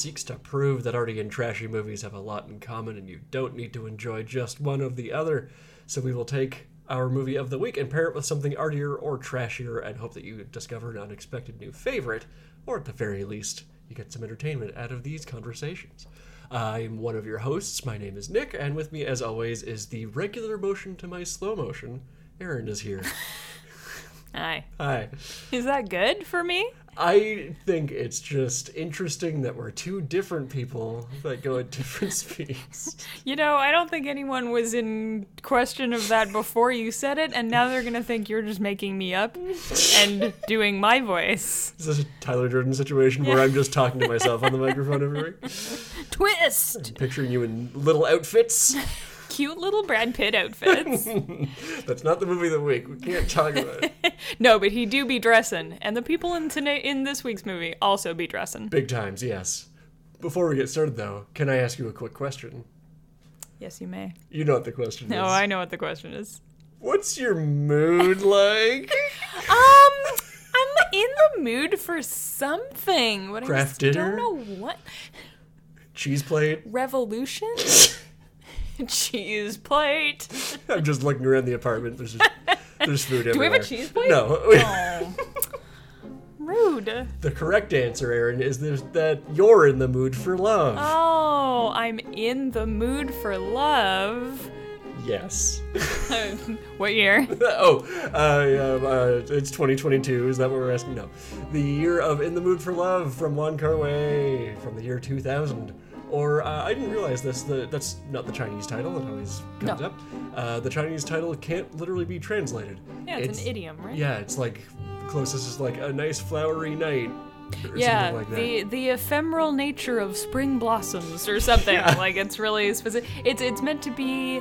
seeks to prove that arty and trashy movies have a lot in common and you don't need to enjoy just one of the other. So we will take our movie of the week and pair it with something artier or trashier and hope that you discover an unexpected new favorite, or at the very least, you get some entertainment out of these conversations. I'm one of your hosts. My name is Nick, and with me, as always, is the regular motion to my slow motion. Aaron is here. Hi. Hi. Is that good for me? I think it's just interesting that we're two different people that go at different speeds. You know, I don't think anyone was in question of that before you said it, and now they're gonna think you're just making me up and doing my voice. Is this a Tyler Durden situation where I'm just talking to myself on the microphone every week? Twist! Picturing you in little outfits? Cute little Brad Pitt outfits. That's not the movie of the week. We can't talk about it. no, but he do be dressing, and the people in today in this week's movie also be dressing. Big times, yes. Before we get started, though, can I ask you a quick question? Yes, you may. You know what the question No, is. No, I know what the question is. What's your mood like? Um, I'm in the mood for something. What I Craft just dinner? don't know what. Cheese plate? Revolution? Cheese plate. I'm just looking around the apartment. There's just, there's food everywhere. Do we have a cheese plate? No. Oh. Rude. The correct answer, Aaron, is that you're in the mood for love. Oh, I'm in the mood for love. yes. what year? oh, uh, um, uh, it's 2022. Is that what we're asking? No. The year of In the Mood for Love from Wong Kar Wai from the year 2000. Or uh, I didn't realize this. The, that's not the Chinese title. It always comes No. up. Uh, the Chinese title can't literally be translated. Yeah, it's, an idiom, right? Yeah, it's like closest is like a nice flowery night. Or Yeah, something like that. the the ephemeral nature of spring blossoms or something. Yeah. Like it's really specific. It's it's meant to be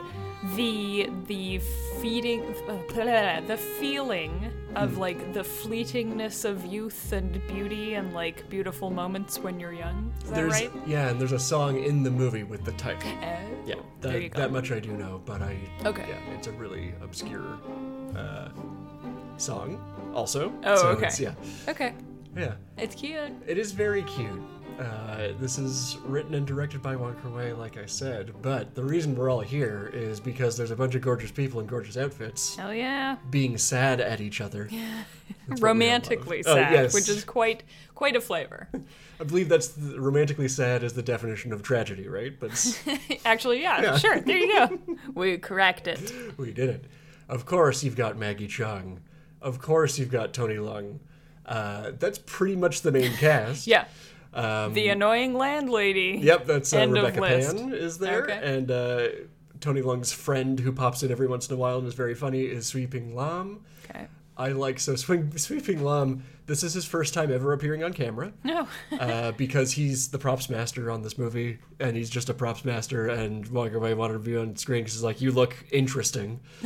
the the feeding uh, blah, the feeling of Hmm. like the fleetingness of youth and beauty and like beautiful moments when you're young. Is that There's right? yeah, and there's a song in the movie with the title. Oh, Yeah, there you that, that much I do know, but I Okay. yeah, it's a really obscure uh, song. Also, Oh, so okay. yeah, Okay, yeah, it's cute. it is very cute. Uh, this is written and directed by Wong Kar Wai, like I said. But the reason we're all here is because there's a bunch of gorgeous people in gorgeous outfits Hell yeah. being sad at each other. That's what we all Romantically. Oh, sad, yes. which is quite quite a flavor. I believe that's the, romantically sad is the definition of tragedy, right? But Actually, yeah, Yeah. sure. There you go. we correct it. We did it. Of course, you've got Maggie Cheung. Of course, you've got Tony Leung. Uh, that's pretty much the main cast. Yeah. Um, The annoying landlady. yep, that's uh, Rebecca. Pan is there, Okay. and uh, Tony Leung's friend who pops in every once in a while and is very funny is Siu Ping Lam. Okay. I like so Swing, Siu Ping Lam. This is his first time ever appearing on camera. No. uh, because he's the props master on this movie, and he's just a props master. And Wong Kar Wai wanted to be on screen because he's like, "You look interesting."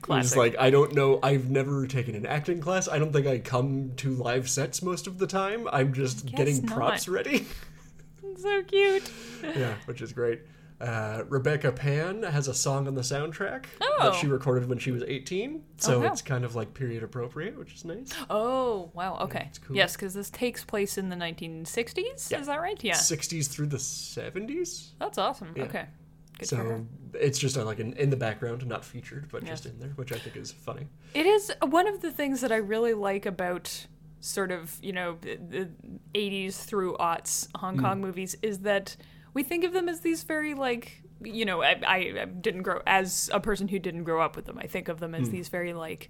Classic. He's like, "I don't know. I've never taken an acting class. I don't think I come to live sets most of the time. I'm just getting not. props ready." so cute. yeah, which is great. Uh, Rebecca Pan has a song on the soundtrack Oh. that she recorded when she was 18, so Oh, wow. it's kind of like period appropriate, which is nice. Oh, wow. Okay. it's cool. Yes, because this takes place in the 1960s. Yeah. Is that right? Yeah. 60s through the 70s. That's awesome. Okay. Good. So it's just uh, like in, in the background, not featured, but Yeah. just in there, which I think is funny. It is one of the things that I really like about sort of, you know, the, the 80s through aughts Hong Kong movies is that we think of them as these very, like, you know, I, I didn't grow, as a person who didn't grow up with them, I think of them as hmm. these very, like,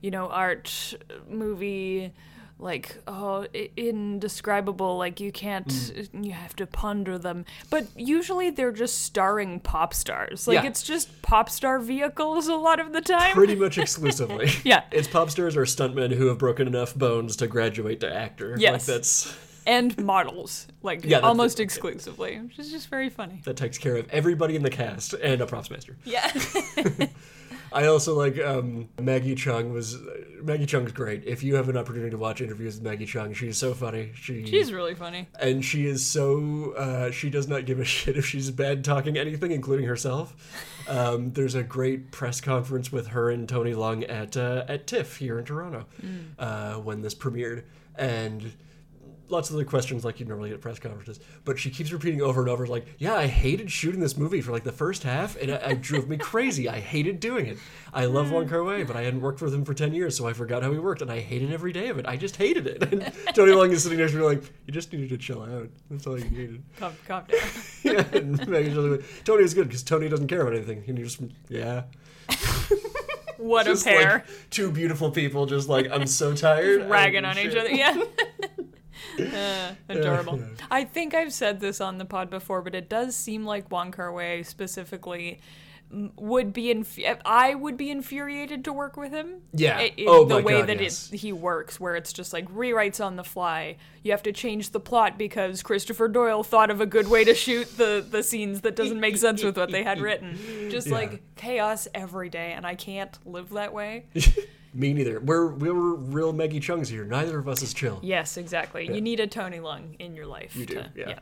you know, art movie. Like oh, indescribable. Like you can't, hmm. you have to ponder them. But usually they're just starring pop stars. Like Yeah. it's just pop star vehicles a lot of the time. Pretty much exclusively. Yeah. It's pop stars or stuntmen who have broken enough bones to graduate to actor. Like Yes. that's and models, like Yeah, almost it. exclusively, which is just very funny. that takes care of everybody in the cast and a props master. Yeah. I also like um, Maggie Cheung was Maggie Cheung's great. If you have an opportunity to watch interviews with Maggie Cheung, she's so funny. She She's really funny. and she is so uh, she does not give a shit if she's bad talking anything, including herself. Um, there's a great press conference with her and Tony Leung at uh, at TIFF here in Toronto uh, when this premiered, and lots of other questions like you normally get at press conferences, but she keeps repeating over and over, like, "Yeah, I hated shooting this movie for like the first half, and it, it drove me crazy. I hated doing it. I love Wong Kar Wai, but I hadn't worked with him for ten years, so I forgot how he worked, and I hated every day of it. I just hated it." And Tony Leung is sitting next to me like, "You just needed to chill out. That's all you needed." Calm, calm down. yeah, and Megan's like, Tony is good because Tony doesn't care about anything. And you just, yeah. What just a pair. like two beautiful people just like i'm so tired ragging I'm on each other. Yeah. Uh, adorable. I think I've said this on the pod before, but it does seem like Wong Kar Wai specifically would be inf- I would be infuriated to work with him. Yeah. It- it- Oh the way God, that yes. it, he works, where it's just like rewrites on the fly. You have to change the plot because Christopher Doyle thought of a good way to shoot the the scenes that doesn't make sense with what they had written. Just Yeah. like chaos every day, and I can't live that way. Me neither we're we're real maggie cheungs here neither of us is chill Yes, exactly. You need a Tony Leung in your life. You do, to- yeah.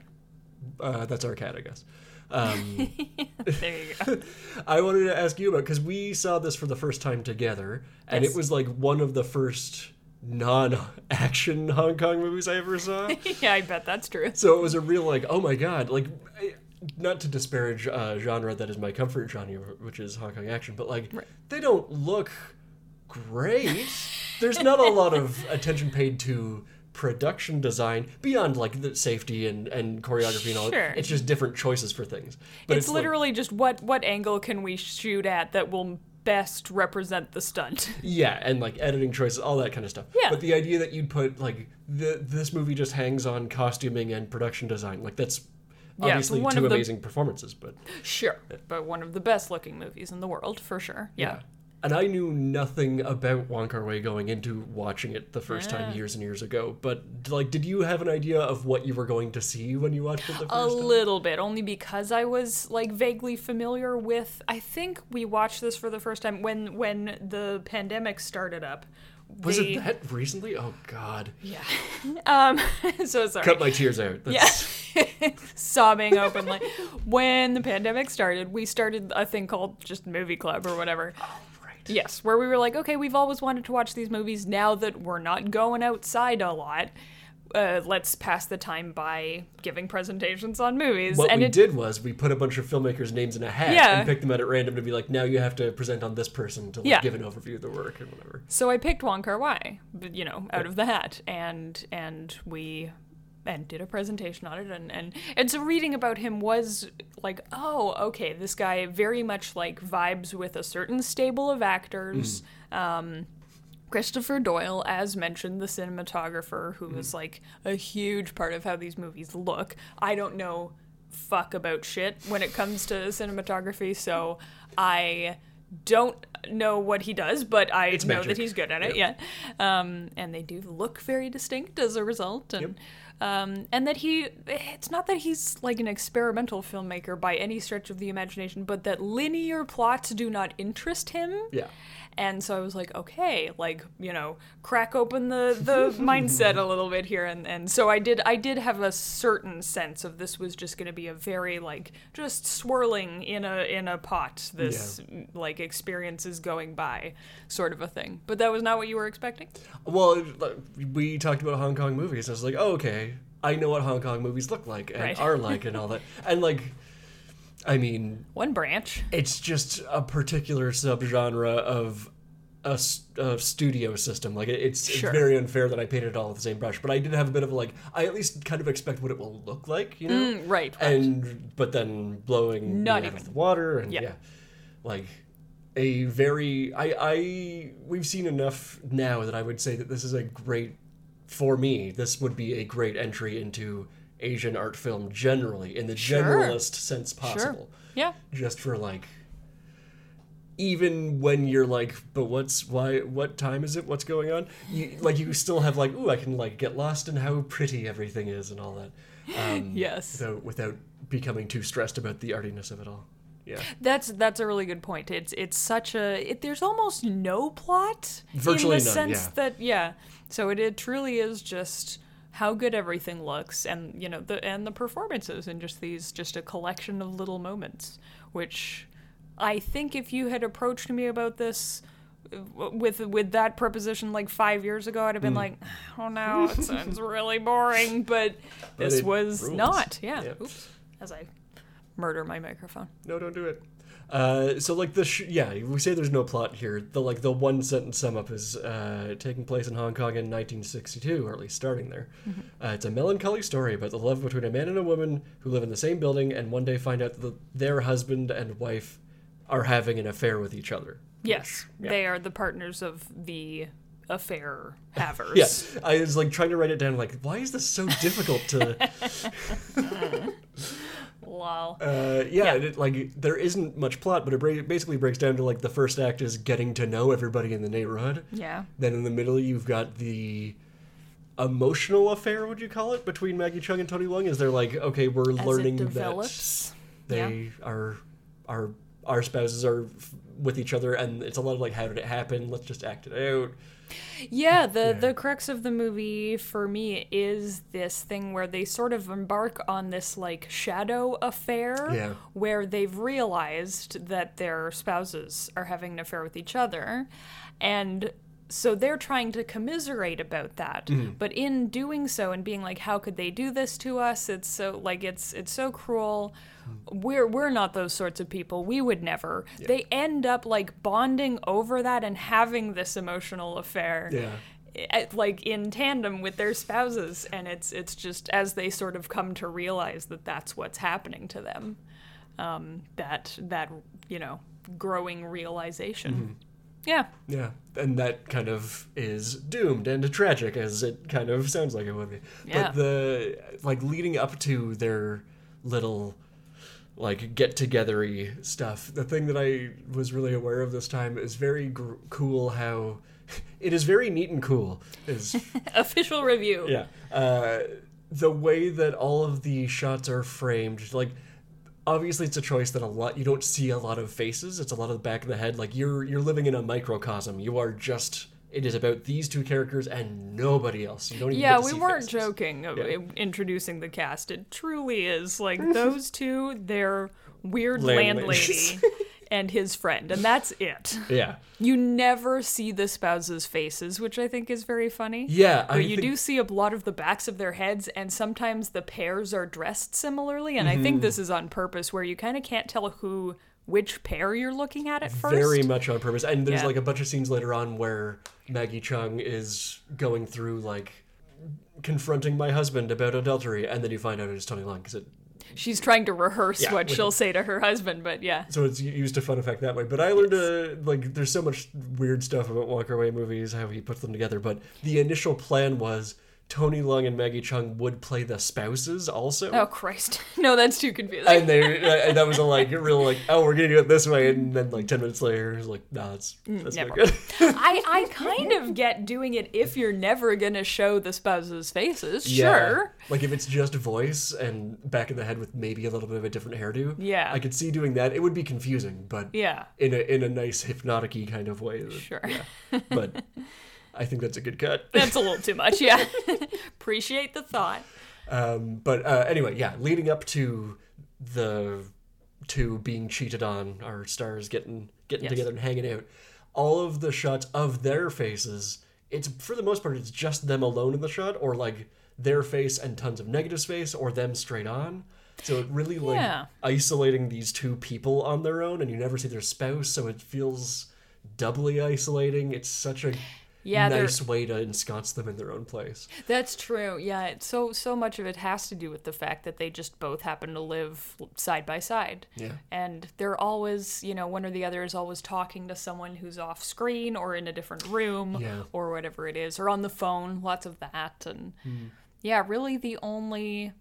uh, that's our cat i guess um, There you go. i wanted to ask you about because we saw this for the first time together and Yes. it was like one of the first non-action hong kong movies i ever saw yeah, I bet that's true. So it was a real like, oh my god, like I- not to disparage uh, genre that is my comfort genre, which is Hong Kong action, but like Right. they don't look great. There's not a lot of attention paid to production design beyond like the safety and, and choreography and all. Sure. It's just different choices for things. But it's, like- literally just what what angle can we shoot at that will best represent the stunt. Yeah, and like editing choices, all that kind of stuff. Yeah. But the idea that you'd put like the this movie just hangs on costuming and production design, like that's Yeah, obviously one two of the- amazing performances, but sure, but one of the best looking movies in the world for sure. Yeah. And I knew nothing about Wong Kar Wai going into watching it the first Ah. time years and years ago. But like, did you have an idea of what you were going to see when you watched it the first A time? little bit, only because I was like vaguely familiar with. I think we watched this for the first time when when the pandemic started up. Was They- it that recently? Oh God! Yeah. Um. So sorry. Cut my tears out. That's, Yeah. Sobbing openly. When the pandemic started, we started a thing called just Movie Club or whatever. Yes, where we were like, okay, we've always wanted to watch these movies. Now that we're not going outside a lot, uh, let's pass the time by giving presentations on movies. What and we it, did was we put a bunch of filmmakers' names in a hat Yeah. and picked them out at random to be like, now you have to present on this person to like, Yeah. give an overview of the work and whatever. So I picked Wong Kar Wai, you know, out of the hat, and and we and did a presentation on it, and and and so reading about him was like, oh, okay, this guy very much like vibes with a certain stable of actors. Um, Christopher Doyle, as mentioned, the cinematographer, who is like a huge part of how these movies look. I don't know fuck about shit when it comes to cinematography, so I don't know what he does, but I It's know magic. that he's good at it. Yeah, um, and they do look very distinct as a result, and um, and that he it's not that he's like an experimental filmmaker by any stretch of the imagination, but that linear plots do not interest him. Yeah. And so I was like, okay, like, you know, crack open the, the mindset a little bit here and, and so I did I did have a certain sense of this was just gonna be a very like just swirling in a in a pot, this like experiences going by sort of a thing. But that was not what you were expecting? Well, we talked about Hong Kong movies. I was like, oh, okay, I know what Hong Kong movies look like and Right. are like and all that. And like, I mean, One branch. it's just a particular subgenre of a studio system. Like, it's, Sure. it's very unfair that I painted it all with the same brush. But I did have a bit of like, I at least kind of expect what it will look like, you know? Mm, right, right. And but then blowing Not out even. of the water and Yeah. yeah, like a very I I we've seen enough now that I would say that this is a great for me. This would be a great entry into Asian art film generally in the Sure. generalist sense possible. Yeah. Just for like even when you're like, but what's why? What time is it? What's going on? You like you still have like, ooh, I can like get lost in how pretty everything is and all that. Um, Yes. Without without becoming too stressed about the artiness of it all. Yeah. That's that's a really good point. It's it's such a it, there's almost no plot Virtually in the none, sense yeah. that yeah. So it, it truly is just how good everything looks and you know the and the performances and just these just a collection of little moments which I think if you had approached me about this uh, with with that preposition like five years ago, I'd have been hmm. like, oh no, it sounds really boring. But this was rules. not. Yeah. Yeah. Oops. As I murder my microphone. No, don't do it. Uh, so like the sh- yeah, we say there's no plot here. The like the one sentence sum up is uh, taking place in Hong Kong in 1962, or at least starting there. Uh, it's a melancholy story about the love between a man and a woman who live in the same building and one day find out that their husband and wife are having an affair with each other. Yes, yeah. they are the partners of the affair havers. Yeah, I was like trying to write it down. Like, why is this so difficult to? Lol. Uh, yeah, It, like there isn't much plot, but it basically breaks down to like the first act is getting to know everybody in the neighborhood. Yeah. Then in the middle, you've got the emotional affair. Would you call it between Maggie Cheung and Tony Leung? Is there like okay, we're As learning that they are are our spouses are f- with each other, and it's a lot of like how did it happen? Let's just act it out. Yeah, the Yeah. the crux of the movie for me is this thing where they sort of embark on this like shadow affair Yeah. where they've realized that their spouses are having an affair with each other and so they're trying to commiserate about that. Mm-hmm. but in doing so and being like how could they do this to us? It's so like it's it's so cruel. We're we're not those sorts of people. We would never. They end up like bonding over that and having this emotional affair Yeah. eh, like in tandem with their spouses. And it's it's just as they sort of come to realize that that's what's happening to them um, that that you know growing realization. Mm-hmm. Yeah Yeah, and that kind of is doomed and tragic, as it kind of sounds like it would be. Yeah. But the like leading up to their little like get togethery stuff. The thing that I was really aware of this time is very gr- cool. How it is very neat and cool. Is official review yeah. Uh, the way that all of the shots are framed, like obviously it's a choice that a lot you don't see a lot of faces. It's a lot of the back of the head. Like you're you're living in a microcosm. You are just it is about these two characters and nobody else. You don't even Yeah, we weren't faces. joking Yeah. introducing the cast. It truly is like those two, their weird landlady and his friend, and that's it. Yeah. You never see the spouses' faces, which I think is very funny. Yeah, I But you think- do see a lot of the backs of their heads, and sometimes the pairs are dressed similarly. And I think Mm-hmm. this is on purpose, where you kind of can't tell who which pair you're looking at at first. Very much on purpose. And there's Yeah. like a bunch of scenes later on where Maggie Cheung is going through like confronting my husband about adultery, and then you find out it's Tony Leung because it She's trying to rehearse Yeah, what she'll say to her husband, but yeah. so it's used to fun effect that way. But I learned to like there's so much weird stuff about Wong Kar Wai movies, how he puts them together. But the initial plan was Tony Leung and Maggie Cheung would play the spouses also. Oh Christ! No, that's too confusing. And they uh, and that was a like real like oh we're gonna do it this way and then like ten minutes later it's like no that's mm, that's never. not good I, I kind of get doing it if you're never gonna show the spouses' faces. Sure. like if it's just voice and back of the head with maybe a little bit of a different hairdo Yeah. I could see doing that it would be confusing but Yeah. in a in a nice hypnotic kind of way Sure. yeah but I think that's a good cut That's a little too much. Yeah. Appreciate the thought. Um, but uh, anyway, yeah, leading up to the two being cheated on, our stars getting getting Yes. together and hanging out, all of the shots of their faces, it's for the most part, it's just them alone in the shot, or like their face and tons of negative space, or them straight on. So it really like Yeah. isolating these two people on their own, and you never see their spouse, so it feels doubly isolating. It's such a Yeah, they're- nice way to ensconce them in their own place. That's true. Yeah. It's so so much of it has to do with the fact that they just both happen to live side by side. Yeah. And they're always, you know, one or the other is always talking to someone who's off screen or in a different room Yeah. or whatever it is, or on the phone. Lots of that. And hmm. yeah, really the only.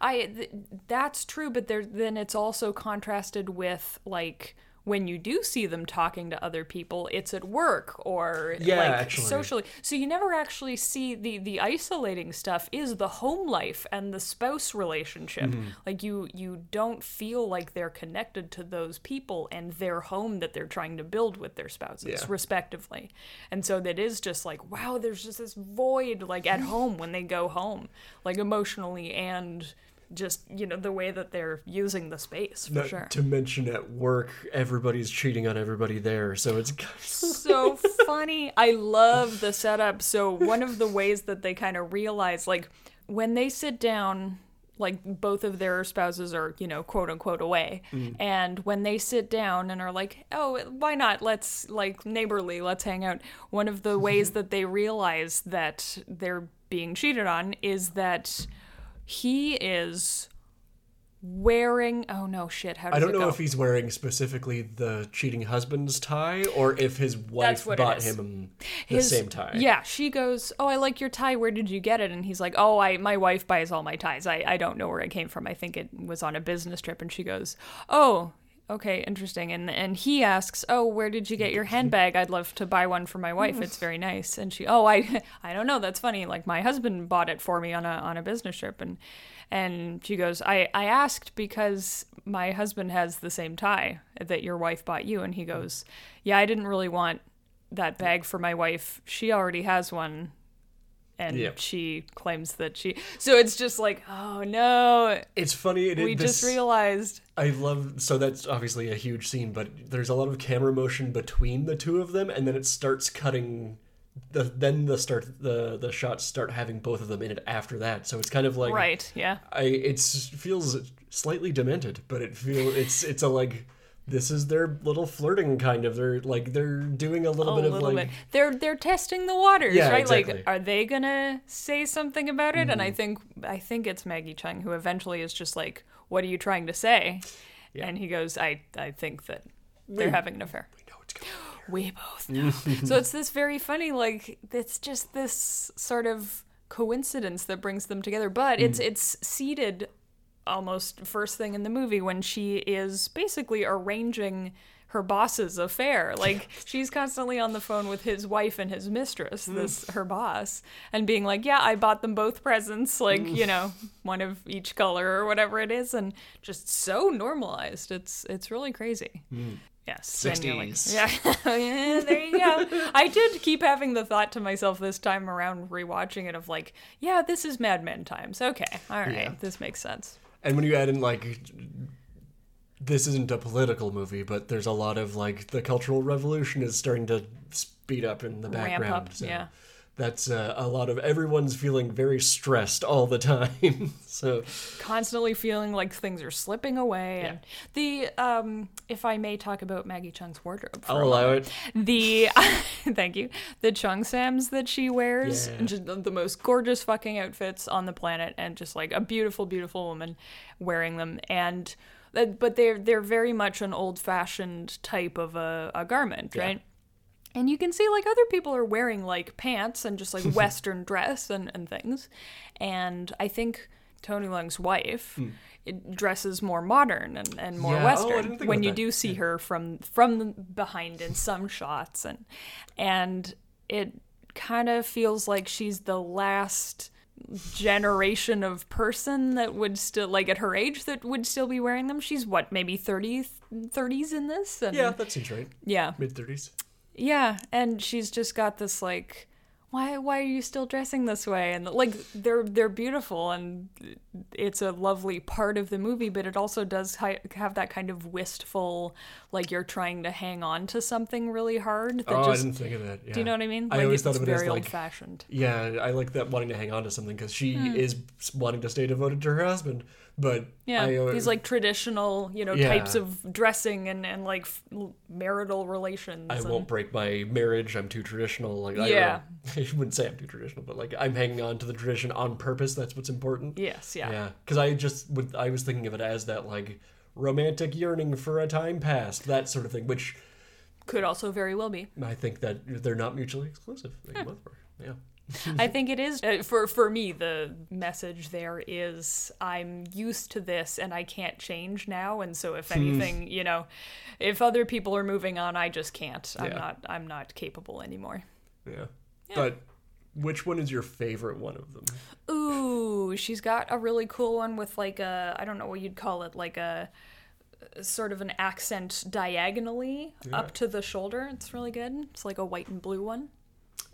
I th- that's true, but there then it's also contrasted with like when you do see them talking to other people, it's at work or Yeah, like actually. socially. So you never actually see the the isolating stuff is the home life and the spouse relationship. Mm-hmm. Like you you don't feel like they're connected to those people and their home that they're trying to build with their spouses Yeah. respectively. And so that is just like wow, there's just this void like at home when they go home, like emotionally and just you know the way that they're using the space for Not sure. to mention at work, everybody's cheating on everybody there, so it's so funny. I love the setup. So one of the ways that they kind of realize, like, when they sit down, like both of their spouses are, you know, quote unquote away, mm. and when they sit down and are like, oh, why not? Let's like neighborly, let's hang out. One of the ways that they realize that they're being cheated on is that he is wearing oh no shit how does I don't know go? if he's wearing specifically the cheating husband's tie or if his wife bought him the His- same tie. Yeah, she goes, "Oh, I like your tie. Where did you get it?" And he's like, "Oh, I my wife buys all my ties. I I don't know where it came from. I think it was on a business trip." And she goes, "Oh." Okay, interesting. And and he asks, "Oh, where did you get your handbag? I'd love to buy one for my wife. It's very nice." And she, "Oh, I I don't know. That's funny. Like my husband bought it for me on a on a business trip." And and she goes, "I I asked because my husband has the same tie that your wife bought you." And he goes, "Yeah, I didn't really want that bag for my wife. She already has one. And Yeah. she claims that she. So it's just like, oh no, It's funny. It, we this, just realized. I love so that's obviously a huge scene, but there's a lot of camera motion between the two of them, and then it starts cutting. The, then the start the the shots start having both of them in it after that, so it's kind of like Right, yeah. I it's feels slightly demented, but it feel it's it's a like this is their little flirting kind of they're like they're doing a little A bit of like bit. They're they're testing the waters, Yeah, right? exactly. Like, are they gonna say something about it? Mm-hmm. And I think I think it's Maggie Cheung who eventually is just like, "What are you trying to say?" And he goes, "I I think that they're having an affair." we know it's going. We both know. so it's this very funny, like it's just this sort of coincidence that brings them together. But it's it's seated almost first thing in the movie when she is basically arranging her boss's affair. Like she's constantly on the phone with his wife and his mistress, hmm. this her boss, and being like, "Yeah, I bought them both presents, like mm. you know, one of each color or whatever it is," and just so normalized. It's it's really crazy. Hmm. Yes, and you're like- 60s. yeah, yeah, there you go. I did keep having the thought to myself this time around rewatching it of like, yeah, this is Mad Men times. Okay, all right, Yeah. this makes sense. And when you add in like this isn't a political movie, but there's a lot of like the cultural revolution is starting to speed up in the background. Ramp up, so yeah. That's uh, a lot of everyone's feeling very stressed all the time. so Constantly feeling like things are slipping away, and the um, if I may talk about Maggie Cheung's wardrobe. For I'll a allow it. The thank you. The cheongsams that she wears, Yeah. just the- the most gorgeous fucking outfits on the planet, and just like a beautiful, beautiful woman wearing them. And but they're they're very much an old fashioned type of a, a garment, Yeah. right? And you can see like other people are wearing like pants and just like Western dress and, and things. And I think Tony Leung's wife hmm. it dresses more modern and, and more. Yeah, oh, Western didn't when you that. do see her from from behind in some shots and and it kind of feels like she's the last generation of person that would still like at her age that would still be wearing them she's what maybe 30 30s in this and Yeah, that seems right. yeah Mid thirties. Yeah, and she's just got this like, why why are you still dressing this way? And like they're they're beautiful and it's a lovely part of the movie, but it also does hi- have that kind of wistful, like you're trying to hang on to something really hard. That Oh, I didn't think of that. Yeah. do you know what I mean? I Like always it's thought of it as, very like- old fashioned. Yeah, I like that wanting to hang on to something because she hmm. is wanting to stay devoted to her husband, but Yeah, I, uh, these like traditional, you know, Yeah. types of dressing and and like f- marital relations. I and- won't break my marriage. I'm too traditional. Like I, Yeah. don't. I wouldn't say I'm too traditional, but like I'm hanging on to the tradition on purpose. That's what's important. Yes, yeah. Yeah, because I just would. I was thinking of it as that like romantic yearning for a time past, that sort of thing. Which Could also very well be. I think that they're not mutually exclusive. They both work. Yeah. I think it is uh, for for me the message there is I'm used to this and I can't change now and so Hmm. if anything, you know, if other people are moving on, I just can't. I'm Yeah. not I'm not capable anymore. yeah, But which one is your favorite one of them? Ooh, she's got a really cool one with like a I don't know what you'd call it, like a sort of an accent diagonally up to the shoulder. It's really good. It's like a white and blue one.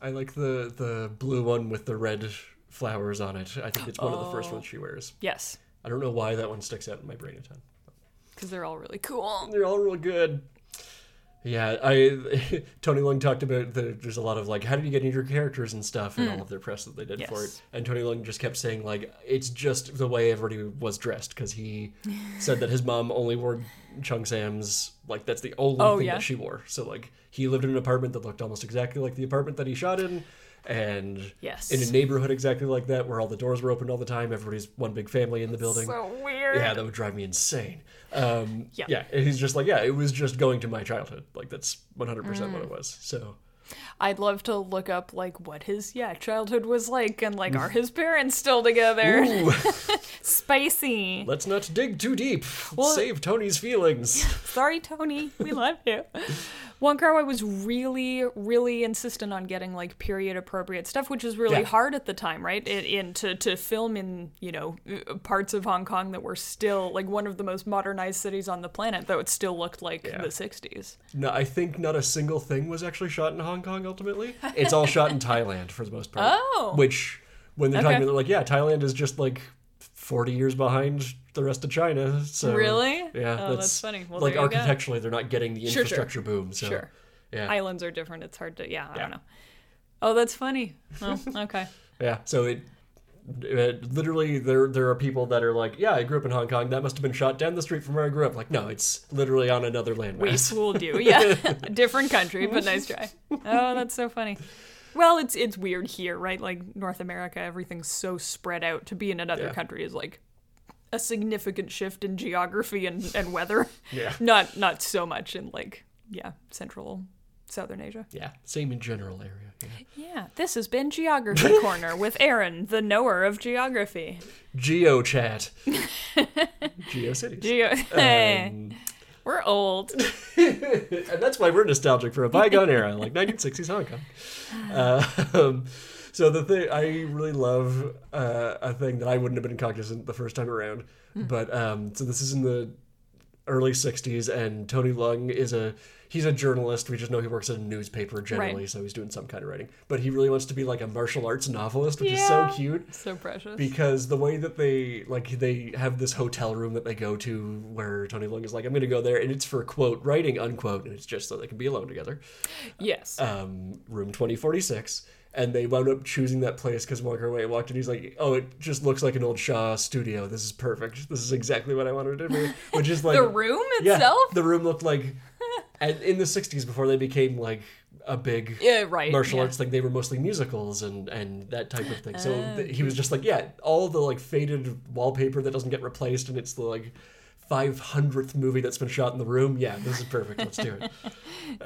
I like the the blue one with the red flowers on it. I think it's one of the first Oh. ones she wears. Yes. I don't know why that one sticks out in my brain a ton. Because they're all really cool. They're all real good. Yeah, I Tony Leung talked about the, there's a lot of like how did you get into your characters and stuff and hmm. all of their press that they did for it. And Tony Leung just kept saying like it's just the way everybody was dressed because he said that his mom only wore cheongsam's like that's the only Oh, thing yeah? that she wore. So like he lived in an apartment that looked almost exactly like the apartment that he shot in and Yes. in a neighborhood exactly like that where all the doors were opened all the time everybody's one big family in the building. So weird. Yeah, that would drive me insane. Um, Yeah. yeah, he's just like, yeah, it was just going to my childhood. Like that's 100% Mm. what it was. So I'd love to look up like what his yeah childhood was like and like are his parents still together? Spicy. let's not dig too deep. Well- Save Tony's feelings. Sorry, Tony. We love you. Wong Kar Wai was really, really insistent on getting like period appropriate stuff, which is really Yeah. hard at the time, right? In, in to to film in you know uh, parts of Hong Kong that were still like one of the most modernized cities on the planet, though it still looked like Yeah. the '60s. No, I think not a single thing was actually shot in Hong Kong. Ultimately, it's all shot in Thailand for the most part. Oh. which when they're Okay. talking, they're like, yeah, Thailand is just like 40 years behind the rest of China. So Really? yeah, Oh, that's funny. Well, like there you go. architecturally, they're not getting the Sure, sure. infrastructure boom. So Sure. yeah, Islands are different. It's hard to yeah. I Yeah. don't know. Oh, that's funny. Oh, okay. Yeah, so it, it literally there there are people that are like, yeah, I grew up in Hong Kong. That must have been shot down the street from where I grew up. Like, no, it's literally on another land. We landmass. fooled you. Yeah. Different country, but nice try. Oh, that's so funny. Well, it's it's weird here, right? Like North America, everything's so spread out. To be in another Yeah. country is like a significant shift in geography and, and weather. Yeah. Not not so much in like yeah, central southern Asia. Yeah, same in general area. Yeah. Yeah. This has been Geography Corner with Aaron, the knower of geography. GeoChat, GeoCities. Geo Um, We're old. and that's why we're nostalgic for a bygone era, like 1960s Hong Kong. Uh, um, so the thing I really love uh, a thing that I wouldn't have been cognizant the first time around, but um, so this is in the early 60s, and Tony Leung is a he's a journalist. We just know he works at a newspaper generally, Right. so he's doing some kind of writing. But he really wants to be like a martial arts novelist, which Yeah. is so cute So precious. because the way that they like they have this hotel room that they go to where Tony Leung is like I'm going to go there and it's for quote writing unquote and it's just so they can be alone together. yes. Um, room 2046 and they wound up choosing that place because Wong Kar Wai walked in. He's like, "Oh, it just looks like an old Shaw studio. This is perfect. This is exactly what I wanted to do." Which is like the room yeah, itself? the room looked like and in the 60s before they became like a big yeah, right. martial yeah. arts thing they were mostly musicals and and that type of thing so Ah, th- he was just like yeah all the like faded wallpaper that doesn't get replaced and it's the like 500th movie that's been shot in the room yeah this is perfect let's do it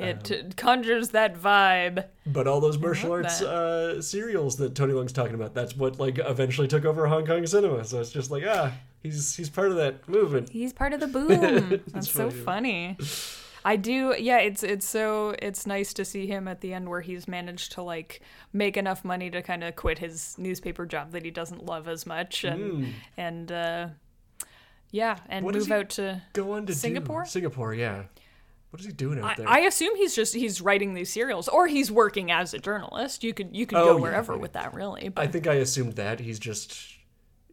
It Um, conjures that vibe. but all those martial arts that. uh serials that tony leung's talking about that's what like eventually took over hong kong cinema so it's just like ah he's he's part of that movement He's part of the boom. That's so funny. I do yeah, it's it's so it's nice to see him at the end where he's managed to like make enough money to kind of quit his newspaper job that he doesn't love as much and and uh yeah, and Mm. What move out to go on to do- Singapore? singapore yeah what is he doing out there I assume he's just he's writing these serials or he's working as a journalist. You could you could Oh, go wherever yeah. with that really. I think I assumed that he's just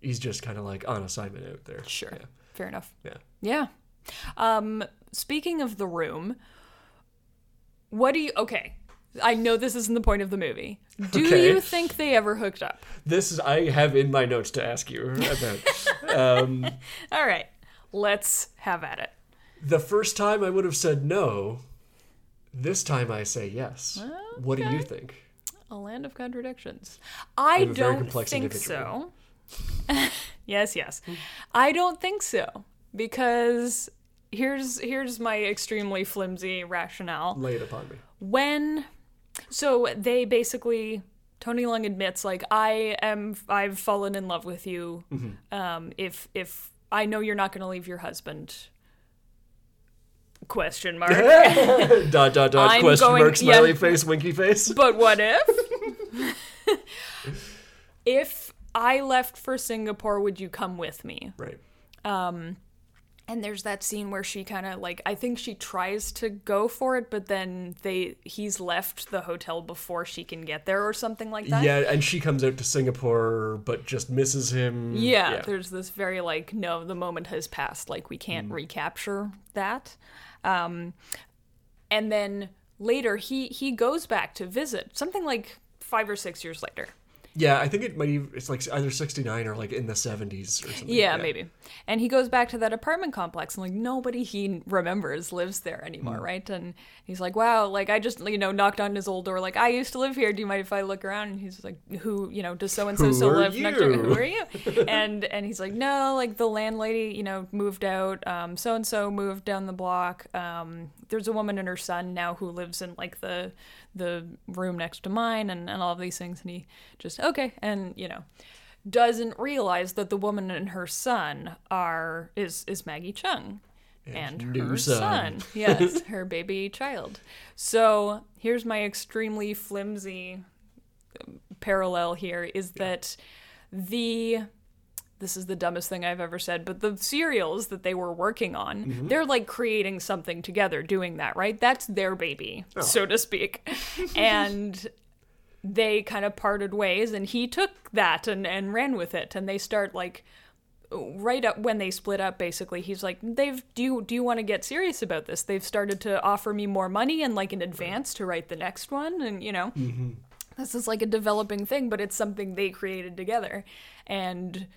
he's just kind of like on assignment out there. sure. Yeah. Fair enough. Yeah. Yeah. Um, speaking of the room, what do you? Okay, I know this isn't the point of the movie. Do Okay. you think they ever hooked up? This is I have in my notes to ask you about. um, All right, let's have at it. the first time I would have said no. This time I say yes. What do you think? A land of contradictions. I don't think so. yes, yes. I don't think so because here's here's my extremely flimsy rationale. Lay it upon me. when so they basically Tony Lung admits like I am I've fallen in love with you. Mm-hmm. Um, if if I know you're not going to leave your husband. Question mark. dot dot dot I'm question going- mark smiley yeah. face winky face. but what if? if I left for Singapore, would you come with me? Right. And and there's that scene where she kind of like I think she tries to go for it, but then they he's left the hotel before she can get there or something like that. Yeah, and she comes out to Singapore, but just misses him. Yeah, there's this very like no, the moment has passed. Like we can't recapture that. Um, and then later he he goes back to visit something like five or six years later. Yeah, I think it might. Even, it's like either sixty nine or like in the seventies or something. Yeah, maybe. And he goes back to that apartment complex and like nobody he remembers lives there anymore, right? And he's like, "Wow, like I just you know knocked on his old door like I used to live here. Do you mind if I look around?" And he's like, "Who, you know, does so and so still live next door? Who are you?" and and he's like, "No, like the landlady, you know, moved out. Um so and so moved down the block. Um there's a woman and her son now who lives in like the the room next to mine and, and all of these things and he just okay and you know doesn't realize that the woman and her son are is is Maggie Cheung and, new her son. son. Yes, her baby child. So here's my extremely flimsy um, parallel here is that the this is the dumbest thing I've ever said, but the serials that they were working on, Mm-hmm. they're like creating something together, doing that, right? That's their baby, Oh. so to speak. and they kind of parted ways, and he took that and, and ran with it. And they start like right up when they split up basically he's like they've do you do you want to get serious about this they've started to offer me more money and like in advance to write the next one and you know this is like a developing thing but it's something they created together and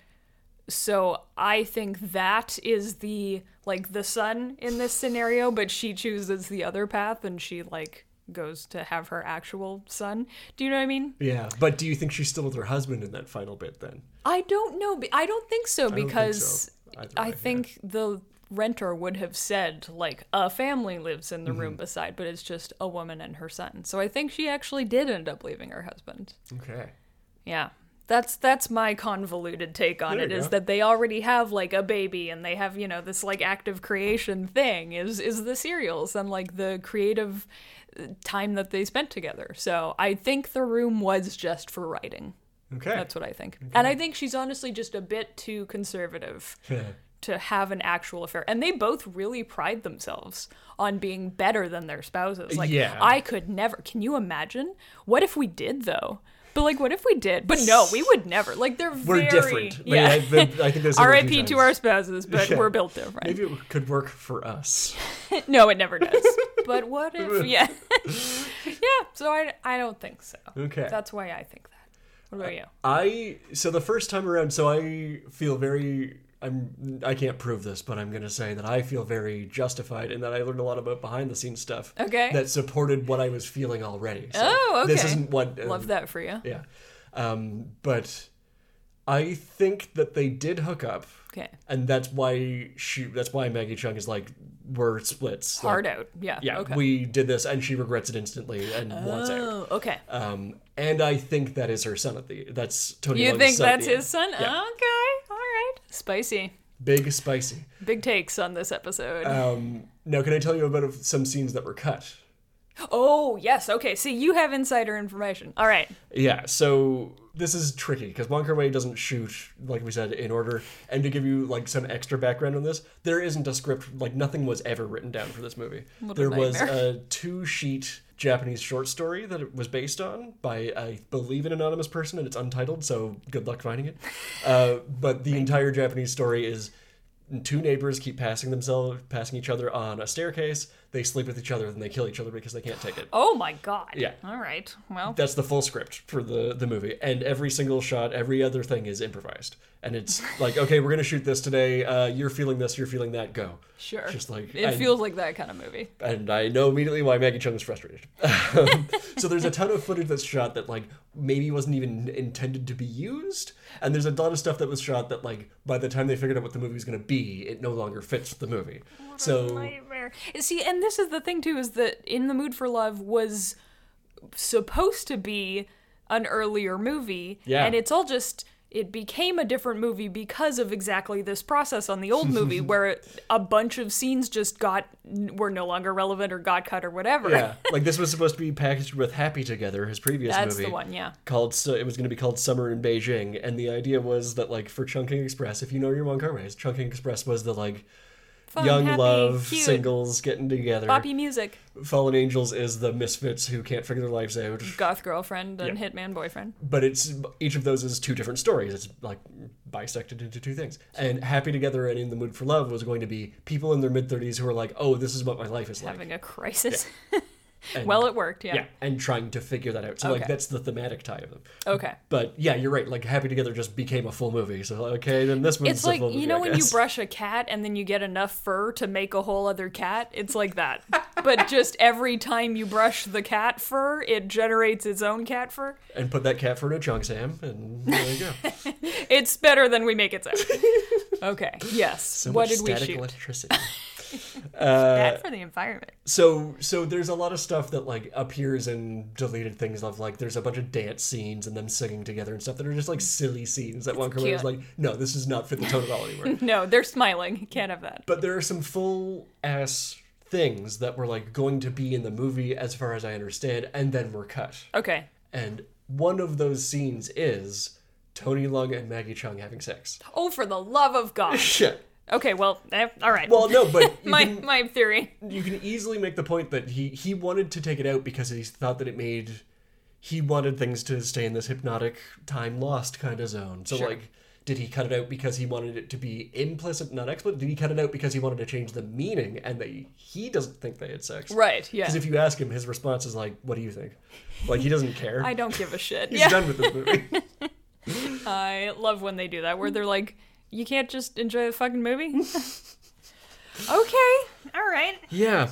so i think that is the like the son in this scenario but she chooses the other path and she like goes to have her actual son do you know what i mean Yeah, but do you think she's still with her husband in that final bit then? I don't know. I don't think so think because so I way, think the renter would have said like a family lives in the room Mm-hmm. beside, but it's just a woman and her son. So I think she actually did end up leaving her husband. Okay. Yeah. That's that's my convoluted take on There it is go. that they already have like a baby and they have, you know, this like active creation thing is is the serials and like the creative uh, time that they spent together. So I think the room was just for writing. Okay. That's what I think. And I think she's honestly just a bit too conservative to have an actual affair. And they both really pride themselves on being better than their spouses. Like, Yeah. I could never. Can you imagine? What if we did, though? But like, what if we did? But no, we would never. Like, they're We're very, different. Yeah. I, the- I think that's R.I.P. to our spouses, but Yeah. we're built different. Maybe it could work for us. no, it never does. but what if? Yeah, yeah. So I, I don't think so. Okay. That's why I think that. What about you? I so the first time around, so I feel very. I'm. I can't prove this, but I'm gonna say that I feel very justified in that I learned a lot about behind the scenes stuff. Okay. That supported what I was feeling already. So Oh, This okay. isn't what. um, Love that for you. Yeah. Um, but I think that they did hook up, Okay. and that's why she. That's why Maggie Cheung is like we're splits. Like, Hard out. Yeah. Yeah, Okay. we did this, and she regrets it instantly and wants out. Oh, okay. Um, and I think that is her son at the. That's Tony. You Leung's think son that's his son? Yeah. Okay. All right. Spicy. Big spicy. Big takes on this episode. Um, now, can I tell you about some scenes that were cut? oh, yes. Okay. See, you have insider information. All right. Yeah, so this is tricky because Wai doesn't shoot like we said in order. And to give you like some extra background on this, there isn't a script. Like nothing was ever written down for this movie. What there was a two-sheet Japanese short story that it was based on by I believe an anonymous person, and it's untitled. So good luck finding it. Uh, but the entire Japanese story is two neighbors keep passing themselves, passing each other on a staircase. They sleep with each other, then they kill each other because they can't take it. Oh my God. Yeah. All right. Well. That's the full script for the the movie, and every single shot, every other thing is improvised. And it's like, okay, we're gonna shoot this today. Uh, you're feeling this, you're feeling that. Go. Sure. Just like it and, feels like that kind of movie. and I know immediately why Maggie Cheung is frustrated. Um, so there's a ton of footage that's shot that like maybe wasn't even intended to be used, and there's a lot of stuff that was shot that like by the time they figured out what the movie was gonna be, it no longer fits the movie. so See, and this is the thing too is that In the Mood for Love was supposed to be an earlier movie, Yeah. and it's all just it became a different movie because of exactly this process on the old movie where a bunch of scenes just got were no longer relevant or got cut or whatever. yeah, like this was supposed to be packaged with Happy Together, his previous That's movie. the one, yeah. called so it was going to be called Summer in Beijing, and the idea was that like for Chungking Express, if you know your Wong Kar Wai's, Chungking Express was the like fun, young happy, love cute, singles getting together. boppy music, Fallen Angels is the misfits who can't figure their lives out. goth girlfriend and Yeah. hitman boyfriend. But it's each of those is two different stories. It's like bisected into two things. And Happy Together and In the Mood for Love was going to be people in their mid thirties who are like, "Oh, this is what my life is like." Having a crisis. And- well, it worked. Yeah. yeah, and trying to figure that out. So like that's the thematic tie of them. Okay. But yeah, you're right. Like Happy Together just became a full movie. So okay, then this movie's It's a like full movie, you know when you brush a cat and then you get enough fur to make a whole other cat. It's like that, but just every time you brush the cat fur, it generates its own cat fur. and put that cat fur in a cheongsam, and there you go. It's better than we make it sound. Okay. Yes. So what did we static shoot? electricity. Bad uh, for the environment. so so there's a lot of stuff that like appears in deleted things of like there's a bunch of dance scenes and them singing together and stuff that are just like silly scenes that cute. was like, no, this is not fit the tone at all anywhere. No, they're smiling. Can't have that. but there are some full ass things that were like going to be in the movie as far as I understand, and then were cut. Okay. And one of those scenes is Tony Leung and Maggie Cheung having sex. Oh, for the love of God. Shit. Okay. Well. Eh, all right. Well, no, but my can, my theory. you can easily make the point that he he wanted to take it out because he thought that it made he wanted things to stay in this hypnotic time lost kind of zone. So Sure. like did he cut it out because he wanted it to be implicit, not explicit? Did he cut it out because he wanted to change the meaning and that he doesn't think they had sex? Right. Yeah. Because if you ask him, his response is like, "What do you think?" Like he doesn't care. I don't give a shit. He's yeah. done with this movie. I love when they do that, where they're like, "You can't just enjoy the fucking movie." okay. All right. Yeah.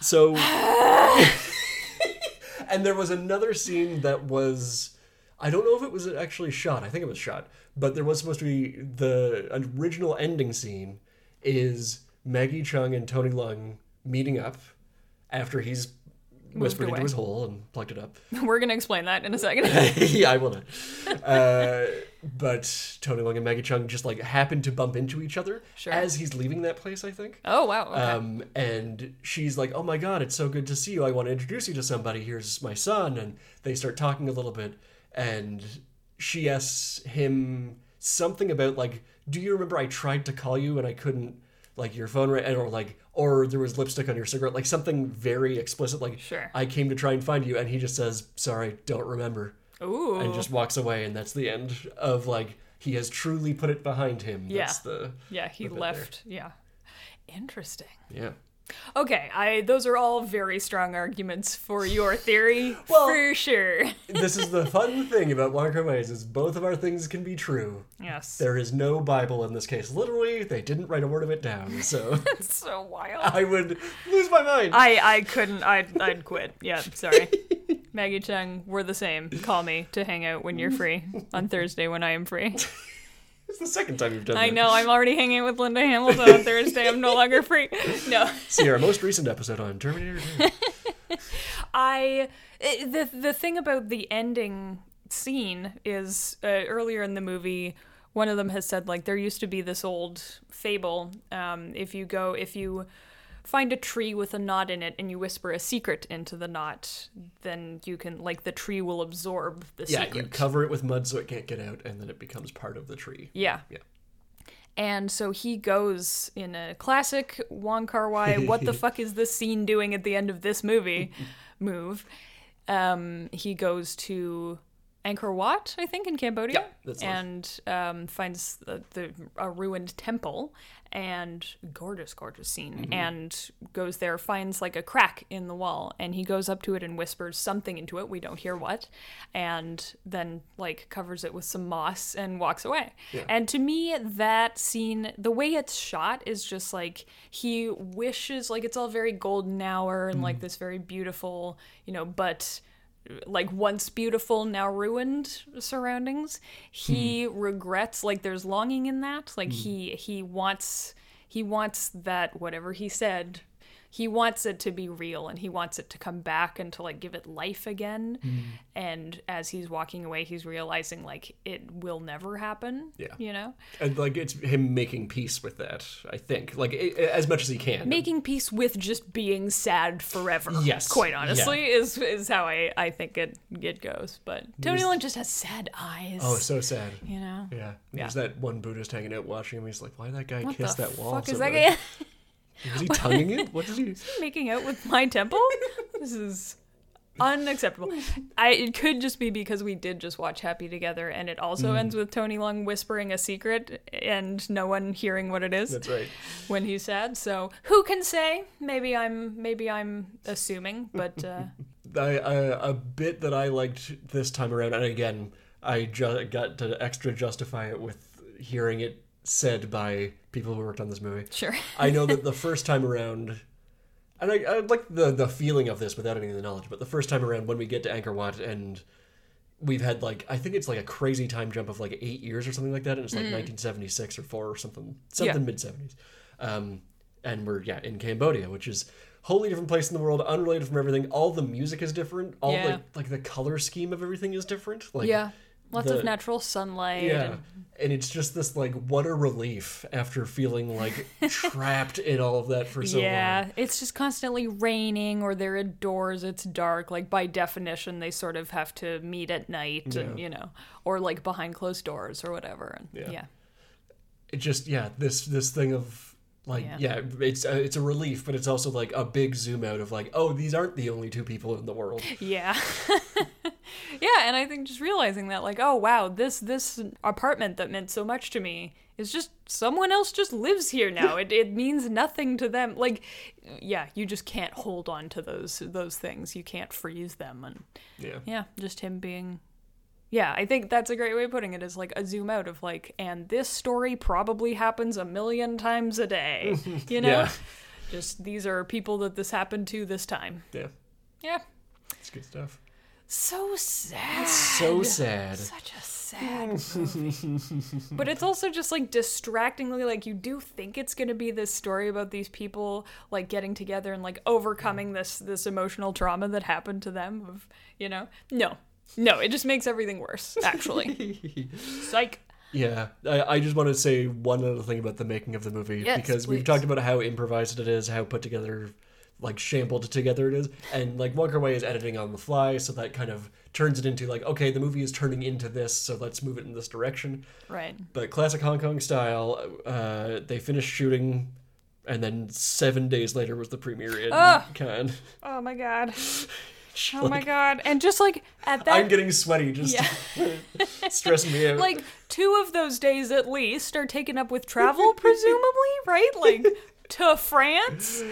So And there was another scene that was I don't know if it was actually shot. I think it was shot. But there was supposed to be the original ending scene is Maggie Cheung and Tony Leung meeting up after he's whispered into his hole and plugged it up. We're gonna explain that in a second. yeah, I will not. Uh, but Tony Leung and Maggie Cheung just like happen to bump into each other Sure. as he's leaving that place, I think. oh wow. Okay. Um, and she's like, "Oh my god, it's so good to see you. I want to introduce you to somebody. Here's my son." And they start talking a little bit, and she asks him something about like, "Do you remember I tried to call you and I couldn't?" Like your phone, right? Or like, or there was lipstick on your cigarette, like something very explicit. Like, Sure. I came to try and find you, and he just says, "Sorry, don't remember," Ooh. and just walks away, and that's the end of like he has truly put it behind him. Yeah. That's the yeah, he bit there. left. Yeah. Interesting. yeah. Okay, I those are all very strong arguments for your theory, Well- for sure. this is the fun thing about Wong Kar Wai's is both of our things can be true. Yes. There is no Bible in this case. Literally, they didn't write a word of it down. So It's so wild. I would lose my mind. I I couldn't. I'd I'd quit. Yeah, sorry. Maggie Cheung, we're the same. Call me to hang out when you're free on Thursday when I am free. It's the second time you've done I that. know I'm already hanging with Linda Hamilton on Thursday. I'm no longer free. No, See our most recent episode on Terminator I it- the the thing about the ending scene is uh, earlier in the movie. One of them has said like there used to be this old fable. Um, if you go if you find a tree with a knot in it and you whisper a secret into the knot, then you can like the tree will absorb the yeah, secret. Yeah, you cover it with mud so it can't get out, and then it becomes part of the tree. Yeah. Yeah. And so he goes in a classic Wong Kar Wai, what the fuck is this scene doing at the end of this movie move. Um, he goes to Angkor Wat, I think, in Cambodia, Yeah, that's and um, finds the, the a ruined temple and gorgeous, gorgeous scene, Mm-hmm. and goes there, finds like a crack in the wall, and he goes up to it and whispers something into it. We don't hear what, and then like covers it with some moss and walks away. And to me, that scene, the way it's shot, is just like he wishes, like it's all very golden hour and Mm. like this very beautiful, you know, but like once beautiful now ruined surroundings he hmm. regrets like there's longing in that. Like hmm. he he wants he wants that whatever he said he wants it to be real and he wants it to come back and to like give it life again. Mm. And as he's walking away, he's realizing like it will never happen. Yeah. You know? And like it's him making peace with that. I think like i as much as he can. Making peace with just being sad forever. Yes. Quite honestly, is is how I, I think it it goes. But Tony. Leung just has sad eyes. oh, so sad. you know? Yeah. Yeah. There's that one Buddhist hanging out watching him. He's like, "Why did that guy What kiss that wall?" fuck so is that guy Was he tonguing it? What did he? making out with my temple? this is unacceptable. I it could just be because we did just watch Happy together, and it also Mm. ends with Tony Leung whispering a secret and no one hearing what it is That's right. when he's sad. So who can say? Maybe I'm maybe I'm assuming, but uh, I, I, a bit that I liked this time around, and again, I ju- got to extra justify it with hearing it said by people who worked on this movie. sure. I know that the first time around, and I, I like the the feeling of this without any of the knowledge, but the first time around when we get to Angkor Wat and we've had like I think it's like a crazy time jump of like eight years or something like that, and it's like 1976 or four or something, something Yeah. mid 70s, um, and we're yeah in Cambodia, which is wholly different place in the world, unrelated from everything. All the music is different. All Yeah. like like the color scheme of everything is different. Like yeah, lots the- of natural sunlight. yeah, and- and it's just this like what a relief after feeling like trapped in all of that for so long. yeah, it's just constantly raining or they're indoors, it's dark. Like by definition, they sort of have to meet at night and, you know, or like behind closed doors or whatever. And Yeah. yeah. it just yeah this this thing of like Yeah. yeah, it's uh, it's a relief but it's also like a big zoom out of like oh these aren't the only two people in the world Yeah. yeah, and I think just realizing that like, oh wow, this this apartment that meant so much to me is just someone else just lives here now. it it means nothing to them. Like yeah, you just can't hold on to those those things. You can't freeze them and yeah yeah, just him being yeah, I think that's a great way of putting it is like a zoom out of like, and this story probably happens a million times a day. You know? Yeah. Just these are people that this happened to this time. yeah Yeah. it's good stuff So sad. so sad Such a sad movie. but it's also just like distractingly like you do think it's going to be this story about these people like getting together and like overcoming this this emotional trauma that happened to them of, you know. No. No, it just makes everything worse, actually. Psych. yeah I, I just want to say one other thing about the making of the movie Yes, because we've talked about how improvised it is how put together like shambled together it is and like Wong Kar Wai is editing on the fly so that kind of turns it into like okay the movie is turning into this so let's move it in this direction Right. but classic Hong Kong style. Uh, they finished shooting, and then seven days later was the premiere in Ah! Cannes. Oh my god. Oh my god. And just like at that I'm getting sweaty just Yeah. stressing me out. like two of those days at least are taken up with travel presumably right like to france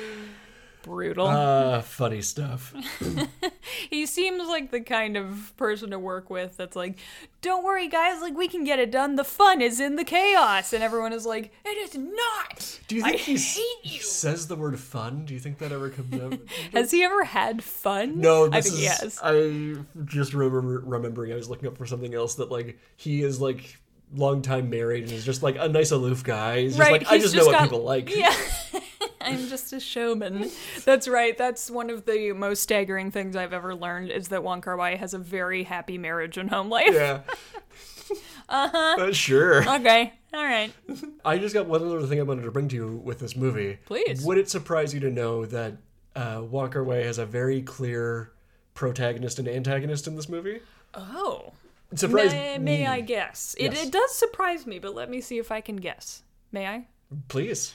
brutal ah, funny stuff. he seems like the kind of person to work with that's like don't worry guys like we can get it done the fun is in the chaos and everyone is like it is not Do you think i he, s- hate he says the word fun? Do you think that ever comes up? has he ever had fun No, i think is. he has I just remember remembering I was looking up for something else that like he is like long time married and is just like a nice aloof guy. He's just Right, like I just, just know what people like. Yeah. I'm just a showman. That's right. That's one of the most staggering things I've ever learned is that Wong Kar Wai has a very happy marriage and home life. Yeah. uh huh. sure. Okay. All right. I just got one other thing I wanted to bring to you with this movie. Please. Would it surprise you to know that uh, Wong Kar Wai has a very clear protagonist and antagonist in this movie? Oh. Surprise May, me. may I guess? It, Yes. it does surprise me, but let me see if I can guess. May I? Please.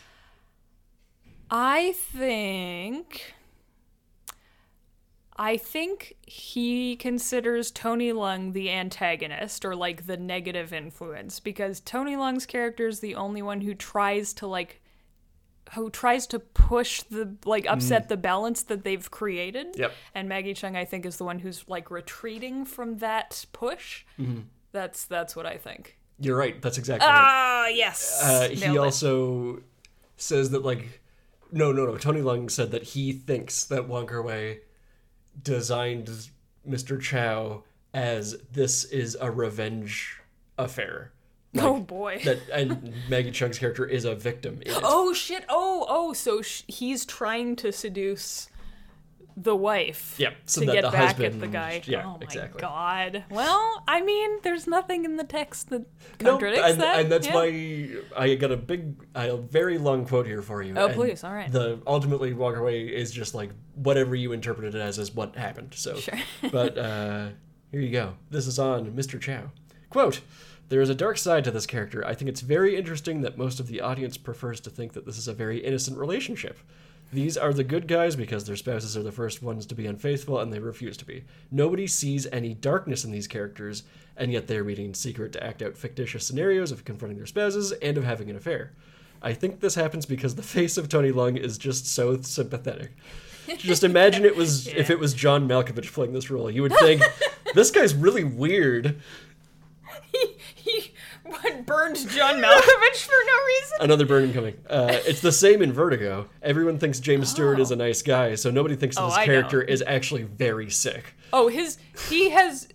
I think. I think he considers Tony Leung the antagonist or like the negative influence because Tony Leung's character is the only one who tries to like who tries to push the like upset the balance that they've created. Mm. Yep. And Maggie Cheung I think is the one who's like retreating from that push. Mm-hmm. That's that's what I think. You're right. That's exactly right. Ah, yes. Uh, he also says that, like, no, no, no. Tony Leung said that he thinks that Wong Kar Wai designed Mr. Chow as this is a revenge affair. oh boy. That and Maggie Cheung's character is a victim. Oh shit. Oh oh. So sh- he's trying to seduce the wife. Yeah, so to that get the back at the guy. yeah, oh my exactly. god. Well, I mean, there's nothing in the text that contradicts and, that. and that's Yeah. why I got a big, a very long quote here for you. Oh, and please, all right. The ultimately walk away is just like whatever you interpret it as is what happened. So, Sure. but uh, here you go. This is on Mr. Chow. Quote. There is a dark side to this character. I think it's very interesting that most of the audience prefers to think that this is a very innocent relationship. These are the good guys because their spouses are the first ones to be unfaithful and they refuse to be. Nobody sees any darkness in these characters, and yet they're meeting in secret to act out fictitious scenarios of confronting their spouses and of having an affair. I think this happens because the face of Tony Leung is just so sympathetic. Just imagine it was if it was John Malkovich playing this role. You would think this guy's really weird. he, he what, burned John Malkovich for no reason. Another burning coming. Uh, it's the same in Vertigo. Everyone thinks James Stewart is a nice guy, so nobody thinks that Oh, this I know. character is actually very sick. Oh, his he has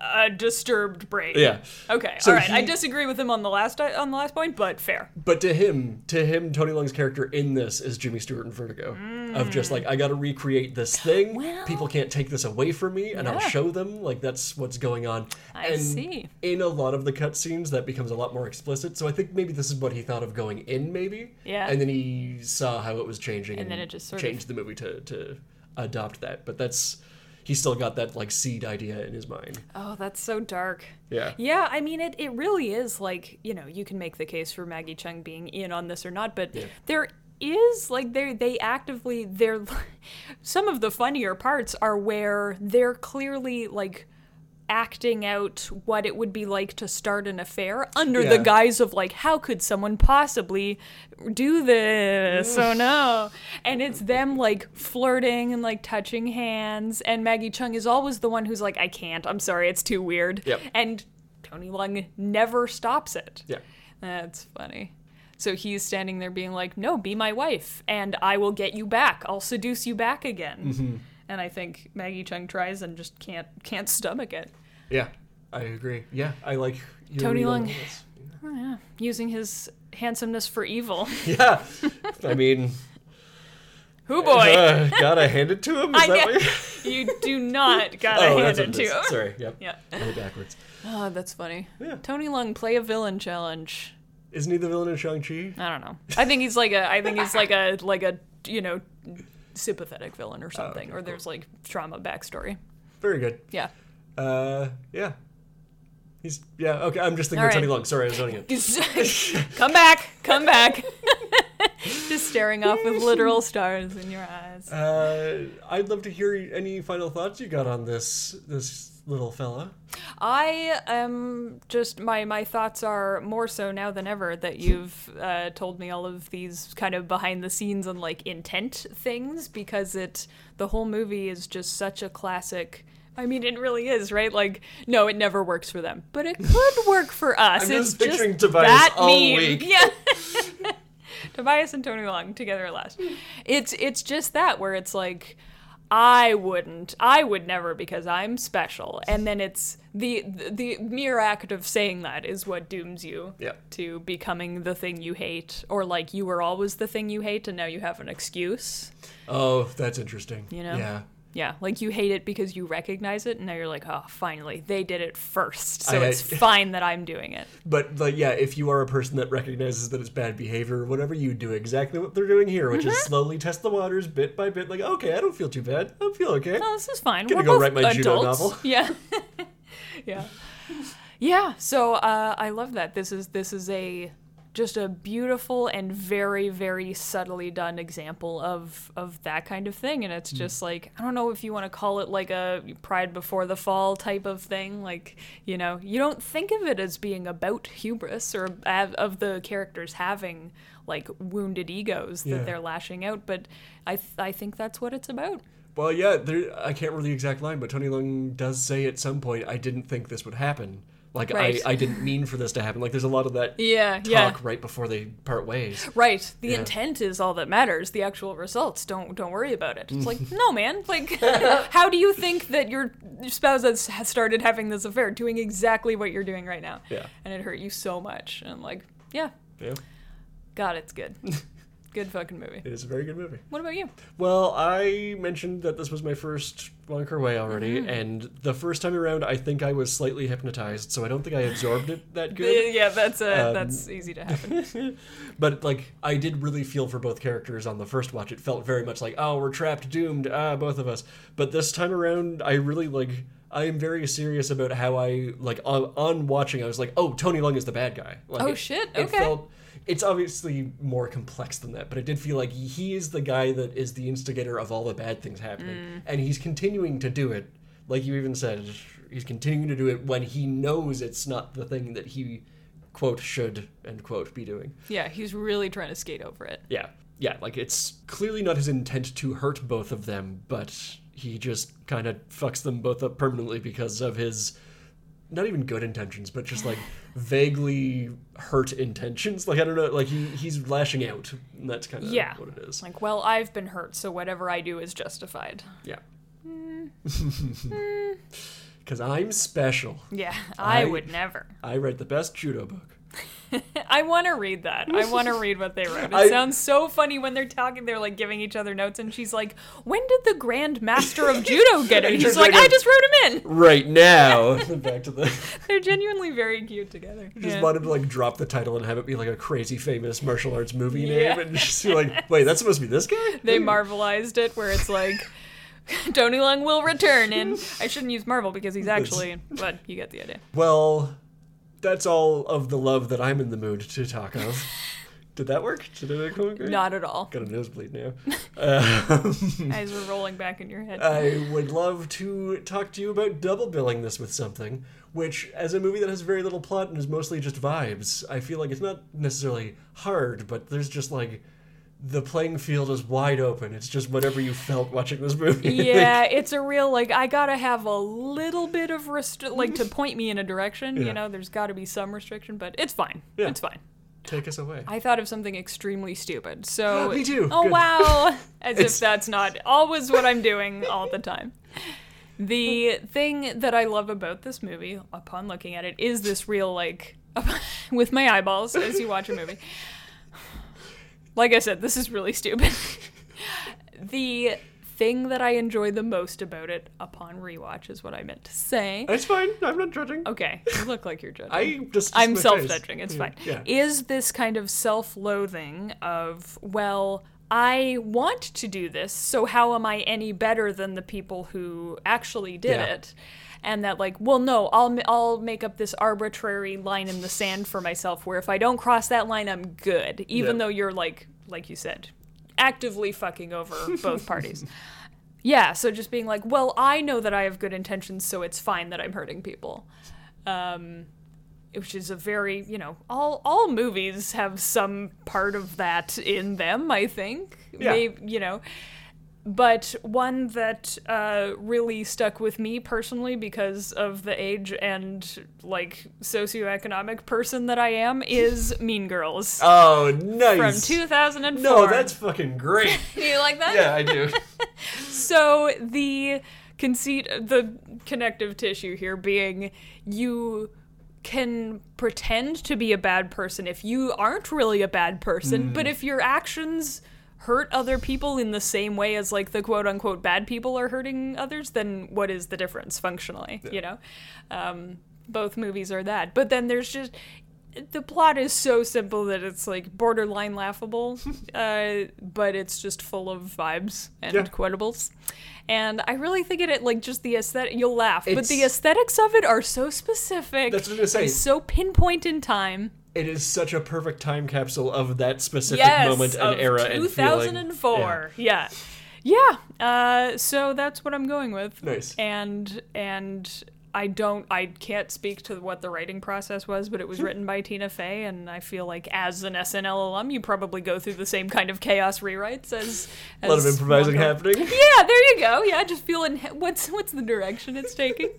a disturbed brain. Yeah. Okay. So all right. I disagree with him on the last on the last point, but fair. But to him, to him, Tony Leung's character in this is Jimmy Stewart in Vertigo. Of just like, I gotta recreate this thing. Mm. Well- People can't take this away from me, and I'll show them. Like, that's what's going on. I and see. In a lot of the cutscenes, that becomes a lot more explicit. So I think maybe this is what he thought of going in, maybe. Yeah. And then he saw how it was changing, And then it just sort of- changed the movie to, to adopt that. But that's. He's still got that, like, seed idea in his mind. Oh, that's so dark. Yeah. Yeah, I mean it it really is like, you know, you can make the case for Maggie Cheung being in on this or not, but Yeah. there is like they they actively they're some of the funnier parts are where they're clearly like acting out what it would be like to start an affair under the guise of like how could someone possibly do this? Oh no. And it's them like flirting and like touching hands. And maggie cheung is always the one who's like i can't. I'm sorry. It's too weird. Yep. and tony leung never stops it. Yeah. that's funny. So he's standing there being like no be my wife and i will get you back. I'll seduce you back again. Mm-hmm. and i think maggie cheung tries and just can't can't stomach it Yeah. I agree. Yeah. I like your Tony Leung. Oh, yeah. Using his handsomeness for evil. Yeah. I mean, Who boy? uh, gotta hand it to him. Is I that know. what you... you do not gotta Oh, hand it to him. Sorry. Yep. Yeah. Way backwards. Oh, that's funny. Yeah. Tony Leung play a villain challenge. Isn't he the villain in Shang Chi? I don't know. I think he's like a. I think he's like a like a you know sympathetic villain or something, Oh, okay, or there's like trauma backstory. Very good. Yeah. Uh, yeah. He's yeah. Okay. I'm just thinking of Tony right. Leung. Sorry, I was running it. come back, come back. Just staring off with literal stars in your eyes. Uh, I'd love to hear any final thoughts you got on this this little fella. I am just my my thoughts are more so now than ever that you've uh, told me all of these kind of behind the scenes and like intent things because it the whole movie is just such a classic. I mean, it really is, right? Like, no, it never works for them, but it could work for us. I'm it's just picturing just Tobias that all meme. week. Yeah. Tobias and Tony Leung together at last. It's it's just that where it's like I wouldn't. I would never because I'm special. And then it's the, the the mere act of saying that is what dooms you Yeah. to becoming the thing you hate or like you were always the thing you hate and now you have an excuse. Oh, that's interesting. You know? Yeah. Yeah, like you hate it because you recognize it and now you're like, "Oh, finally, they did it first. So I- it's fine that I'm doing it." But like, yeah, if you are a person that recognizes that it's bad behavior or whatever, you do exactly what they're doing here, which Mm-hmm. is slowly test the waters bit by bit. Like, okay, I don't feel too bad. I feel okay. no, this is fine. Gonna We're go write my judo adults. novel. Yeah, yeah, yeah. So uh, I love that. This is this is a just a beautiful and very very subtly done example of of that kind of thing, and it's mm. just like I don't know if you want to call it like a Pride Before the Fall type of thing. Like you know, you don't think of it as being about hubris or of the characters having like wounded egos Yeah. that they're lashing out, but I th- I think that's what it's about. Well, yeah, there, I can't remember the exact line, but Tony Leung does say at some point, "I didn't think this would happen." Like Right. I, I didn't mean for this to happen. Like there's a lot of that Yeah, talk yeah. right before they part ways. Right. The Yeah. intent is all that matters. The actual results don't don't worry about it. It's like, no, man. Like, how do you think that your spouse has has started having this affair, doing exactly what you're doing right now? Yeah. And it hurt you so much. And like, yeah, Yeah, God, it's good. good fucking movie. it is a very good movie. What about you? Well, I mentioned that this was my first Wong Kar Wai already, Mm-hmm. and the first time around, I think I was slightly hypnotized, so I don't think I absorbed it that good. Yeah, that's uh, Um, that's easy to happen. But like, I did really feel for both characters on the first watch. It felt very much like, oh, we're trapped, doomed, ah, both of us. But this time around, I really like. I am very serious about how I like on, on watching. I was like, oh, Tony Leung is the bad guy. Like, Oh, it- shit, It okay. felt. It's obviously more complex than that, but I did feel like he is the guy that is the instigator of all the bad things happening, Mm. and he's continuing to do it. Like you even said, he's continuing to do it when he knows it's not the thing that he quote should end quote be doing. yeah, he's really trying to skate over it. Yeah. Yeah, like it's clearly not his intent to hurt both of them, but he just kind of fucks them both up permanently because of his not even good intentions, but just like vaguely hurt intentions. Like I don't know, like he he's lashing out. And that's kind of Yeah. what it is. Like, well, I've been hurt, so whatever I do is justified. Yeah. Hmm. Cuz I'm special. Yeah, I, I- would never. I read the best judo book. I want to read that. I want to read what they wrote. It I- sounds so funny when they're talking. They're like giving each other notes, and she's like, "When did the Grand Master of Judo get it?" He's like, "I just wrote him in." Right now. Back to the They're genuinely very cute together. just Yeah. wanted to like drop the title and have it be like a crazy famous martial arts movie name Yeah. and just be like, wait, that's supposed to be this guy? They marvelized it, where it's like. Tony Leung will return, and I shouldn't use Marvel because he's actually, but you get the idea. Well, that's all of the love that I'm in the mood to talk of. Did that work? Did it come great? Not at all. Got a nosebleed now. Um, Eyes were rolling back in your head. I would love to talk to you about double billing this with something, which, as a movie that has very little plot and is mostly just vibes, I feel like it's not necessarily hard, but there's just like the playing field is wide open. It's just whatever you felt watching this movie. yeah, it's a real like I gotta have a little bit of restri- like to point me in a direction. Yeah. You know, there's got to be some restriction, but it's fine. Yeah. It's fine. Take us away. I thought of something extremely stupid. So Me too. Oh Good. wow! As if that's not always what I'm doing all the time. The thing that I love about this movie, upon looking at it, is this real like with my eyeballs as you watch a movie. Like I said, this is really stupid. the thing that I enjoy the most about it upon rewatch is what I meant to say. It's fine. I'm not judging. Okay, you look like you're judging. I just. I'm self-judging. It's Yeah, fine. Yeah. Is this kind of self-loathing of well, I want to do this, so how am I any better than the people who actually did Yeah. it? And that like, well, no, I'll I'll make up this arbitrary line in the sand for myself, where if I don't cross that line, I'm good, even Yeah. though you're like, like you said, actively fucking over both parties. Yeah, so just being like, well, I know that I have good intentions, so it's fine that I'm hurting people. Um, which is a very, you know, all all movies have some part of that in them, I think. Yeah. Maybe, you know. But one that uh, really stuck with me personally because of the age and like socioeconomic person that I am is Mean Girls Oh, nice! from 2004. no, that's fucking great. you like that? yeah, I do. So the conceit, the connective tissue here being you can pretend to be a bad person if you aren't really a bad person, but if your actions hurt other people in the same way as like the quote unquote bad people are hurting others, then what is the difference functionally? You know, um, both movies are that. But then there's just the plot is so simple that it's like borderline laughable, uh, but it's just full of vibes and Yeah. quotables. And I really think it like just the aesthetic. You'll laugh, but the aesthetics of it are so specific. That's what I was gonna say. so pinpoint in time. It is such a perfect time capsule of that specific yes, moment and era and feeling. 2004. Yeah. Yeah. Uh, so that's what I'm going with. Nice. And and I don't I can't speak to what the writing process was, but it was written by Tina Fey and I feel like as an SNL alum you probably go through the same kind of chaos rewrites as, A lot of improvising happening. Yeah, there you go. Yeah, just feeling what's what's the direction it's taking.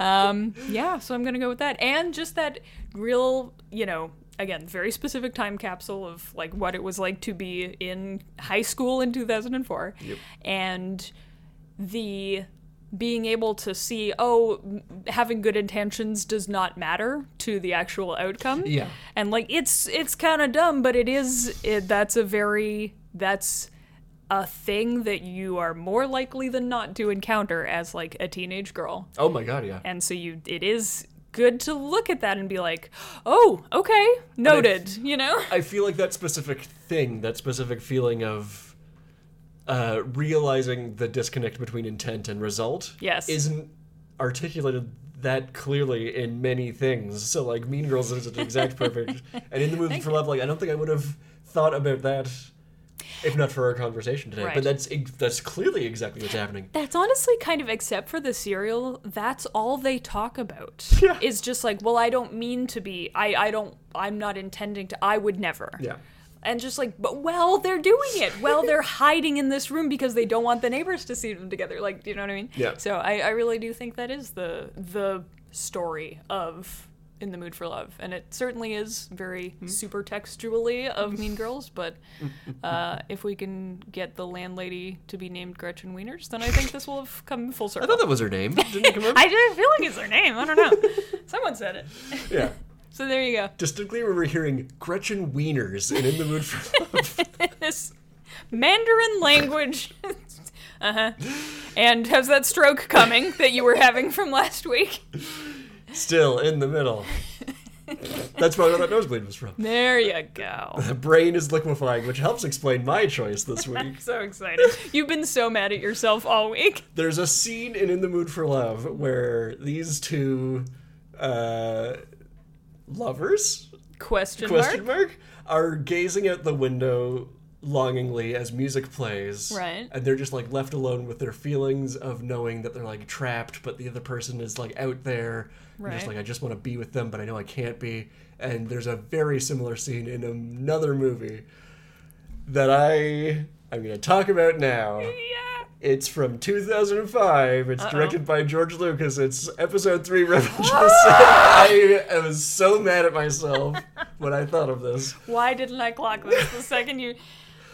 um, yeah, so I'm gonna go with that, and just that real, you know, again, very specific time capsule of like what it was like to be in high school in 2004, Yep. and the being able to see oh having good intentions does not matter to the actual outcome Yeah. and like it's it's kind of dumb but it is it, that's a very that's a thing that you are more likely than not to encounter as like a teenage girl Oh my god, yeah. and so you it is good to look at that and be like oh okay noted you know I feel like that specific thing, that specific feeling of uh, realizing the disconnect between intent and result, Yes. isn't articulated that clearly in many things. So, like, Mean Girls is an exact perfect. and in the movie for love, like, I don't think I would have thought about that if not for our conversation today. Right. But that's that's clearly exactly what's happening. That's honestly kind of except for the serial, that's all they talk about. Yeah. Is just like, well, I don't mean to be. I I don't I'm not intending to. I would never. Yeah. And just like, but well, they're doing it. Well, they're hiding in this room because they don't want the neighbors to see them together. Like, do you know what I mean? Yeah. So I, I really do think that is the the story of In the Mood for Love, and it certainly is very super textually of Mean Girls. But uh, if we can get the landlady to be named Gretchen Wieners, then I think this will have come full circle I thought that was her name. I didn't feel like it's her name. I don't know. Someone said it. yeah. So there you go. Distinctly remember hearing Gretchen Wieners in In the Mood for Love. this Mandarin language. uh huh. And has that stroke coming that you were having from last week? Still in the middle. That's probably where that nosebleed was from. There you go. The brain is liquefying, which helps explain my choice this week. I'm so excited. You've been so mad at yourself all week. There's a scene in In the Mood for Love where these two uh, lovers, Question, question mark. mark, are gazing out the window longingly as music plays. Right. And they're just like left alone with their feelings of knowing that they're like trapped, but the other person is like out there. And Just like I just want to be with them, but I know I can't be. And there's a very similar scene in another movie that I I'm gonna talk about now. Yeah. It's from 2005. It's Uh-oh. directed by George Lucas. It's episode three, of Sin. I, I was so mad at myself when I thought of this. Why didn't I clock this the second you?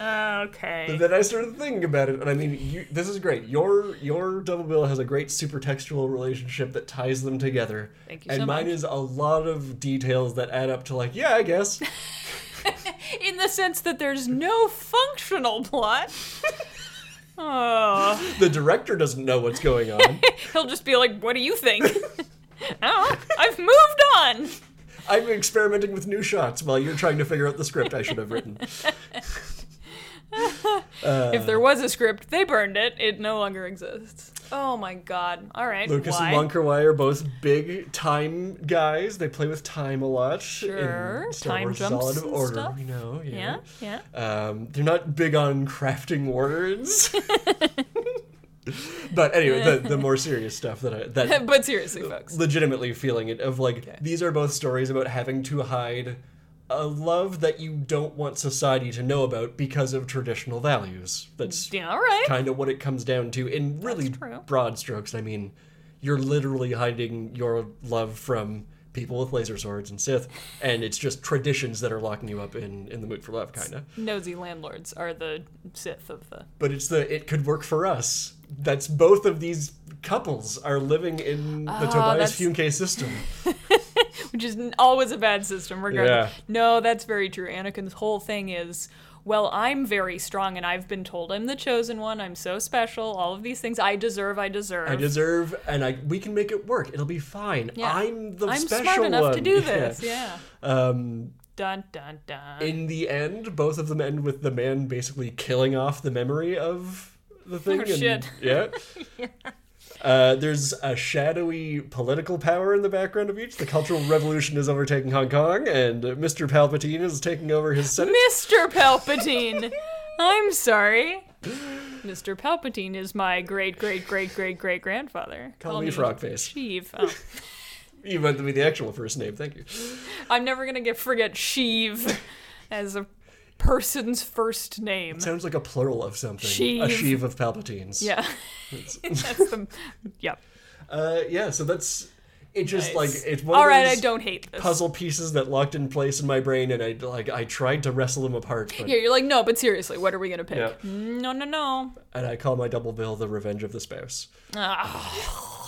Uh, okay. But then I started thinking about it, and I mean, you, this is great. Your your double bill has a great super textual relationship that ties them together. Thank you and so mine much. is a lot of details that add up to like, yeah, I guess. In the sense that there's no functional plot. oh. the director doesn't know what's going on. He'll just be like, "What do you think?" oh, I've moved on. I'm experimenting with new shots while you're trying to figure out the script I should have written. if there was a script, they burned it. It no longer exists. Oh my god. All right. Lucas why? and Kar are both big time guys. They play with time a lot. Sure, time Wars jumps Solid and Order. stuff. You know, Yeah, yeah. yeah. Um, they're not big on crafting words. but anyway, the, the more serious stuff that I that but seriously, folks. legitimately feeling it of like these are both stories about having to hide a love that you don't want society to know about because of traditional values. That's Yeah, all right. kind of what it comes down to in really broad strokes. I mean, you're literally hiding your love from people with laser swords and Sith, and it's just traditions that are locking you up in in the mood for love, kind of. Nosy landlords are the Sith of the. But it's the it could work for us. That's both of these couples are living in the Ah, Tobias that's- Funke system. which is always a bad system regardless. Yeah. No, that's very true. Anakin's whole thing is, well, I'm very strong and I've been told I'm the chosen one. I'm so special. All of these things I deserve, I deserve. I deserve, and I we can make it work. It'll be fine. Yeah. I'm the I'm special smart enough to do this. Yeah. Um, Dun dun dun. in the end, both of them end with the man basically killing off the memory of the thing. Oh, and, shit. Yeah. Uh, there's a shadowy political power in the background of each. The Cultural Revolution is overtaking Hong Kong, and Mr. Palpatine is taking over his Senate. Mr. Palpatine. I'm sorry. Mr. Palpatine is my great great great great great grandfather. Call me Frogface. Sheev. Oh. You meant to be the actual first name. Thank you. I'm never gonna get forget Sheev as a person's first name. Sounds like a plural of something. A Sheev. sheave of Palpatines. Yeah, that's the. Yep. Uh, yeah. So that's it. Just Nice. like it's one All of right, I don't hate this. puzzle pieces that locked in place in my brain, and I like I tried to wrestle them apart, but Yeah, you're like, no, but seriously, what are we gonna pick? Yeah. No, no, no. and I call my double bill the Revenge of the Spouse. Ah.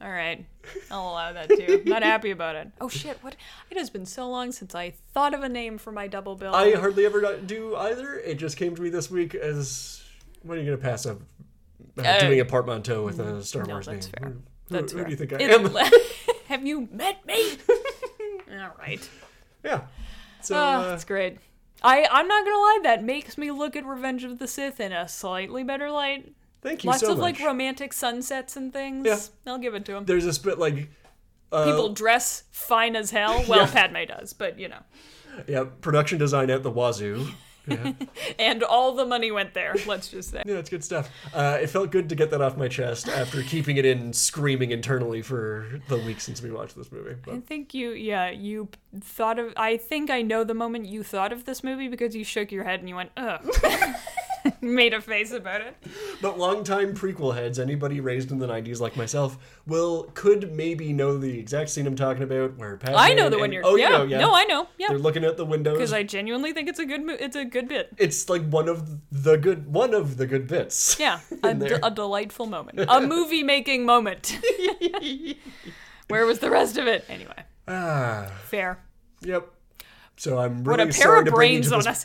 All right, I'll allow that too. Not happy about it. Oh shit! What? It has been so long since I thought of a name for my double bill. I hardly ever do either. It just came to me this week as when are you going to pass up uh, Uh, doing a portmanteau with a Star no, Wars that's name? fair. Who, That's who fair. do you think I It- am? Have you met me? All right. yeah. So Oh, uh, that's great. I I'm not gonna lie. That makes me look at Revenge of the Sith in a slightly better light. Thank you Lots so of much. like romantic sunsets and things. Yeah. I'll give it to him. There's this bit like uh, People dress fine as hell. Well, Yeah. Padme does, but you know. yeah, production design at the wazoo. Yeah, And all the money went there. Let's just say. yeah, it's good stuff. Uh, it felt good to get that off my chest after keeping it in, screaming internally for the week since we watched this movie. I think you, yeah, you thought of. I think I know the moment you thought of this movie because you shook your head and you went, ugh. Made a face about it. But longtime prequel heads, anybody raised in the '90s like myself, will could maybe know the exact scene I'm talking about. Where Padme I know the and- one you're. Oh, yeah. you know, yeah. No, I know. Yeah. They're looking at the windows. Because I genuinely think it's a good. Mo- it's a good bit. It's like one of the good one of the good bits. Yeah, a, d- a delightful moment, a movie making moment. Where was the rest of it? Anyway, Ah, fair. yep. So I'm What really a pair sorry of to bring you brains on us.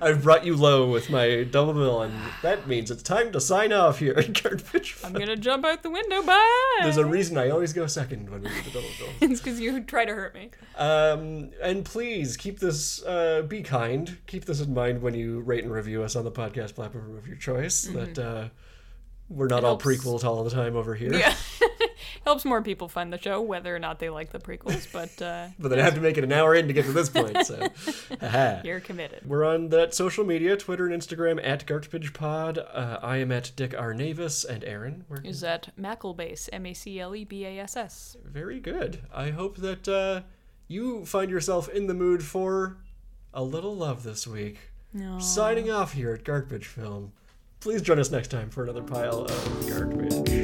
I've brought you low with my double bill, and that means it's time to sign off here at Garbage. I'm gonna jump out the window. Bye. There's a reason I always go second when we do the double bill. it's because you try to hurt me. Um, and please keep this, uh, be kind. Keep this in mind when you rate and review us on the podcast platform of your choice. That uh, we're not all Mm-hmm. prequels all the time over here. Yeah. Helps more people find the show, whether or not they like the prequels, but uh, But then I have to make it an hour in to get to this point. So, you're committed. We're on that social media, Twitter and Instagram at GartPidgePod. Uh, I am at Dick R. Navis and Aaron. We're Is that Maclebass? M A C L E B A S S. very good. I hope that uh, you find yourself in the mood for a little love this week. No. Signing off here at Garbage Film. Please join us next time for another pile of garbage.